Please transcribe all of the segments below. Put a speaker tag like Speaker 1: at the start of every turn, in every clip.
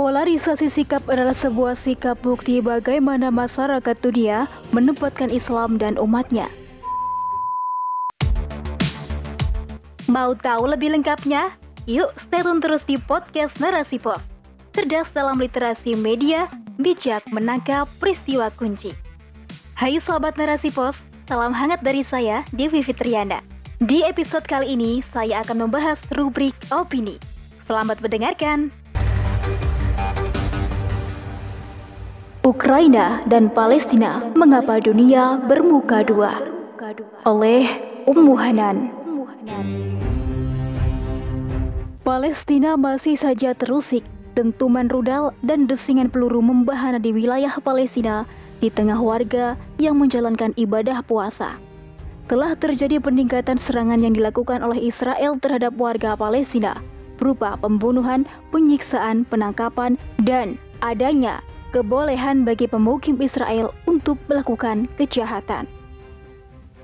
Speaker 1: Polarisasi sikap adalah sebuah sikap bukti bagaimana masyarakat dunia menempatkan Islam dan umatnya. Mau tahu lebih lengkapnya? Yuk stay tune terus di podcast Narasi Pos. Cerdas dalam literasi media, bijak menangkap peristiwa kunci. Hai sahabat Narasi Pos, salam hangat dari saya, Devi Fitriana. Di episode kali ini, saya akan membahas rubrik opini. Selamat mendengarkan. Ukraina dan Palestina Mengapa Dunia Bermuka Dua oleh Ummu Hanan Palestina masih saja terusik dentuman rudal dan desingan peluru membahana di wilayah Palestina di tengah warga yang menjalankan ibadah puasa. Telah terjadi peningkatan serangan yang dilakukan oleh Israel terhadap warga Palestina berupa pembunuhan, penyiksaan, penangkapan, dan adanya kebolehan bagi pemukim Israel untuk melakukan kejahatan.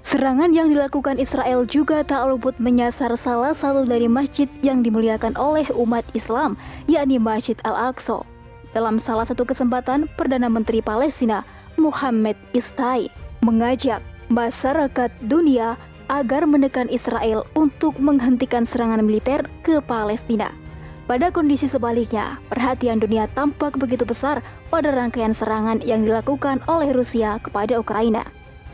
Speaker 1: Serangan yang dilakukan Israel juga tak luput menyasar salah satu dari masjid yang dimuliakan oleh umat Islam, yakni Masjid Al-Aqsa. Dalam salah satu kesempatan, Perdana Menteri Palestina Muhammad Istai mengajak masyarakat dunia agar menekan Israel untuk menghentikan serangan militer ke Palestina. Pada kondisi sebaliknya, perhatian dunia tampak begitu besar pada rangkaian serangan yang dilakukan oleh Rusia kepada Ukraina.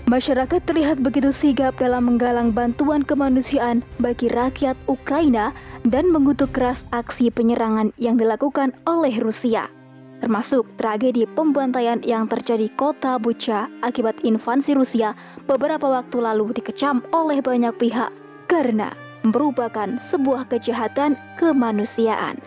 Speaker 1: Masyarakat terlihat begitu sigap dalam menggalang bantuan kemanusiaan bagi rakyat Ukraina dan mengutuk keras aksi penyerangan yang dilakukan oleh Rusia, termasuk tragedi pembantaian yang terjadi kota Bucha akibat invasi Rusia beberapa waktu lalu dikecam oleh banyak pihak karena merupakan sebuah kejahatan kemanusiaan.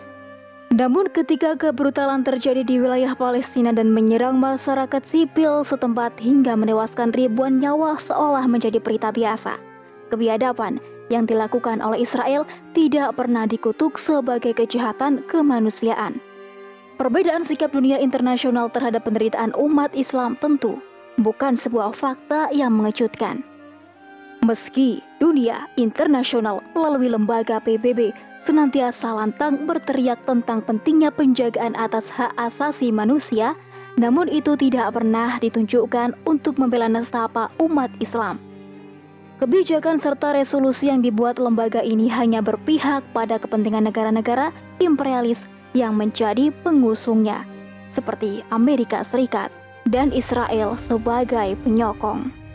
Speaker 1: Namun ketika kebrutalan terjadi di wilayah Palestina dan menyerang masyarakat sipil setempat hingga menewaskan ribuan nyawa seolah menjadi berita biasa, kebiadaban yang dilakukan oleh Israel tidak pernah dikutuk sebagai kejahatan kemanusiaan. Perbedaan sikap dunia internasional terhadap penderitaan umat Islam tentu bukan sebuah fakta yang mengejutkan. Meski dunia internasional melalui lembaga PBB senantiasa lantang berteriak tentang pentingnya penjagaan atas hak asasi manusia, namun itu tidak pernah ditunjukkan untuk membela nestapa umat Islam. Kebijakan serta resolusi yang dibuat lembaga ini hanya berpihak pada kepentingan negara-negara imperialis yang menjadi pengusungnya, seperti Amerika Serikat dan Israel sebagai penyokong.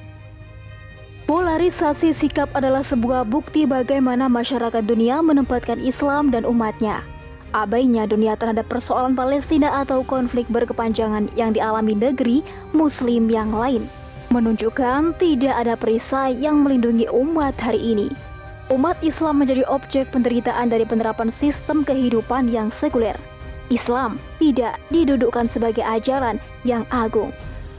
Speaker 1: Polarisasi sikap adalah sebuah bukti bagaimana masyarakat dunia menempatkan Islam dan umatnya. Abainya dunia terhadap persoalan Palestina atau konflik berkepanjangan yang dialami negeri Muslim yang lain menunjukkan tidak ada perisai yang melindungi umat hari ini. Umat Islam menjadi objek penderitaan dari penerapan sistem kehidupan yang sekuler. Islam tidak didudukkan sebagai ajaran yang agung,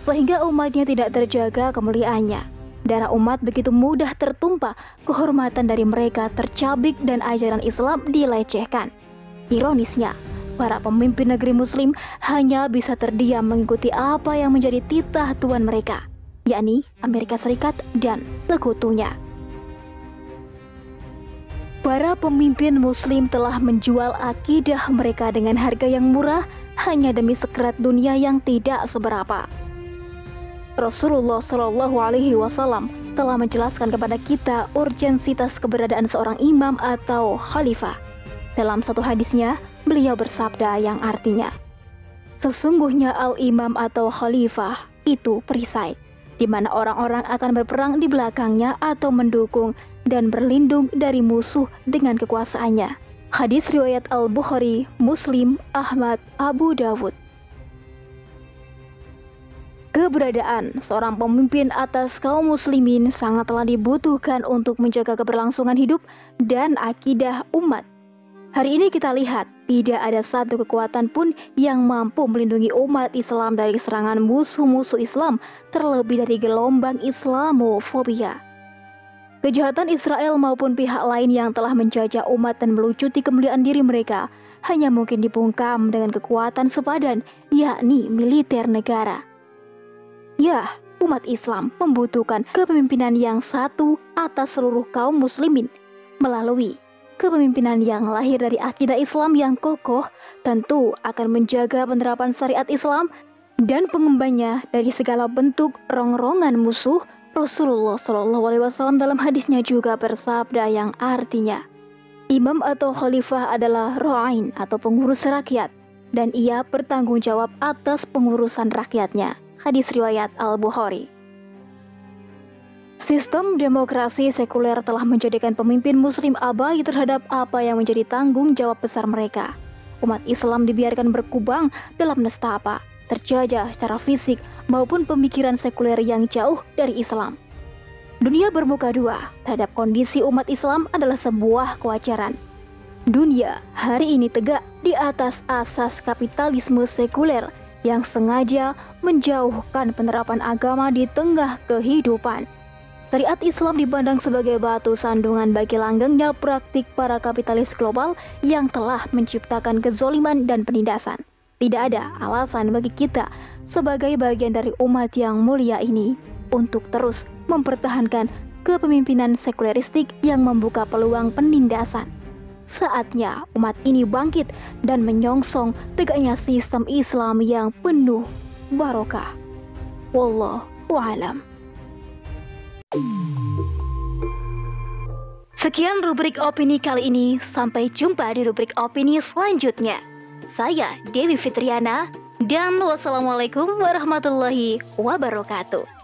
Speaker 1: sehingga umatnya tidak terjaga kemuliaannya. Darah umat begitu mudah tertumpah, kehormatan dari mereka tercabik dan ajaran Islam dilecehkan. Ironisnya, para pemimpin negeri muslim hanya bisa terdiam mengikuti apa yang menjadi titah tuan mereka, yakni Amerika Serikat dan sekutunya. Para pemimpin muslim telah menjual akidah mereka dengan harga yang murah hanya demi sekerat dunia yang tidak seberapa. Rasulullah Shallallahu Alaihi Wasallam telah menjelaskan kepada kita urgensitas keberadaan seorang imam atau khalifah. Dalam satu hadisnya, beliau bersabda yang artinya, Sesungguhnya al-imam atau khalifah itu perisai, di mana orang-orang akan berperang di belakangnya atau mendukung dan berlindung dari musuh dengan kekuasaannya. Hadis riwayat Al-Bukhari, Muslim, Ahmad, Abu Dawud. Keberadaan seorang pemimpin atas kaum muslimin sangatlah dibutuhkan untuk menjaga keberlangsungan hidup dan akidah umat. Hari ini kita lihat tidak ada satu kekuatan pun yang mampu melindungi umat Islam dari serangan musuh-musuh Islam, terlebih dari gelombang Islamofobia. Kejahatan Israel maupun pihak lain yang telah menjajah umat dan melucuti kemuliaan diri mereka hanya mungkin dibungkam dengan kekuatan sepadan, yakni militer negara. Ya, umat Islam membutuhkan kepemimpinan yang satu atas seluruh kaum muslimin melalui kepemimpinan yang lahir dari akidah Islam yang kokoh tentu akan menjaga penerapan syariat Islam dan pengembannya dari segala bentuk rongrongan musuh. Rasulullah Wasallam dalam hadisnya juga bersabda yang artinya, Imam atau khalifah adalah ro'ain atau pengurus rakyat dan ia bertanggung jawab atas pengurusan rakyatnya. Hadis riwayat Al-Bukhari. Sistem demokrasi sekuler telah menjadikan pemimpin muslim abai terhadap apa yang menjadi tanggung jawab besar mereka. Umat Islam dibiarkan berkubang dalam nestapa, terjajah secara fisik maupun pemikiran sekuler yang jauh dari Islam. Dunia bermuka dua terhadap kondisi umat Islam adalah sebuah kewajaran. Dunia hari ini tegak di atas asas kapitalisme sekuler yang sengaja menjauhkan penerapan agama di tengah kehidupan. Syariat Islam dipandang sebagai batu sandungan bagi langgengnya praktik para kapitalis global yang telah menciptakan kezoliman dan penindasan. Tidak ada alasan bagi kita sebagai bagian dari umat yang mulia ini untuk terus mempertahankan kepemimpinan sekuleristik yang membuka peluang penindasan. Saatnya umat ini bangkit dan menyongsong tegaknya sistem Islam yang penuh barokah. Wallahu a'lam. Sekian rubrik opini kali ini. Sampai jumpa di rubrik opini selanjutnya. Saya Dewi Fitriana dan wassalamualaikum warahmatullahi wabarakatuh.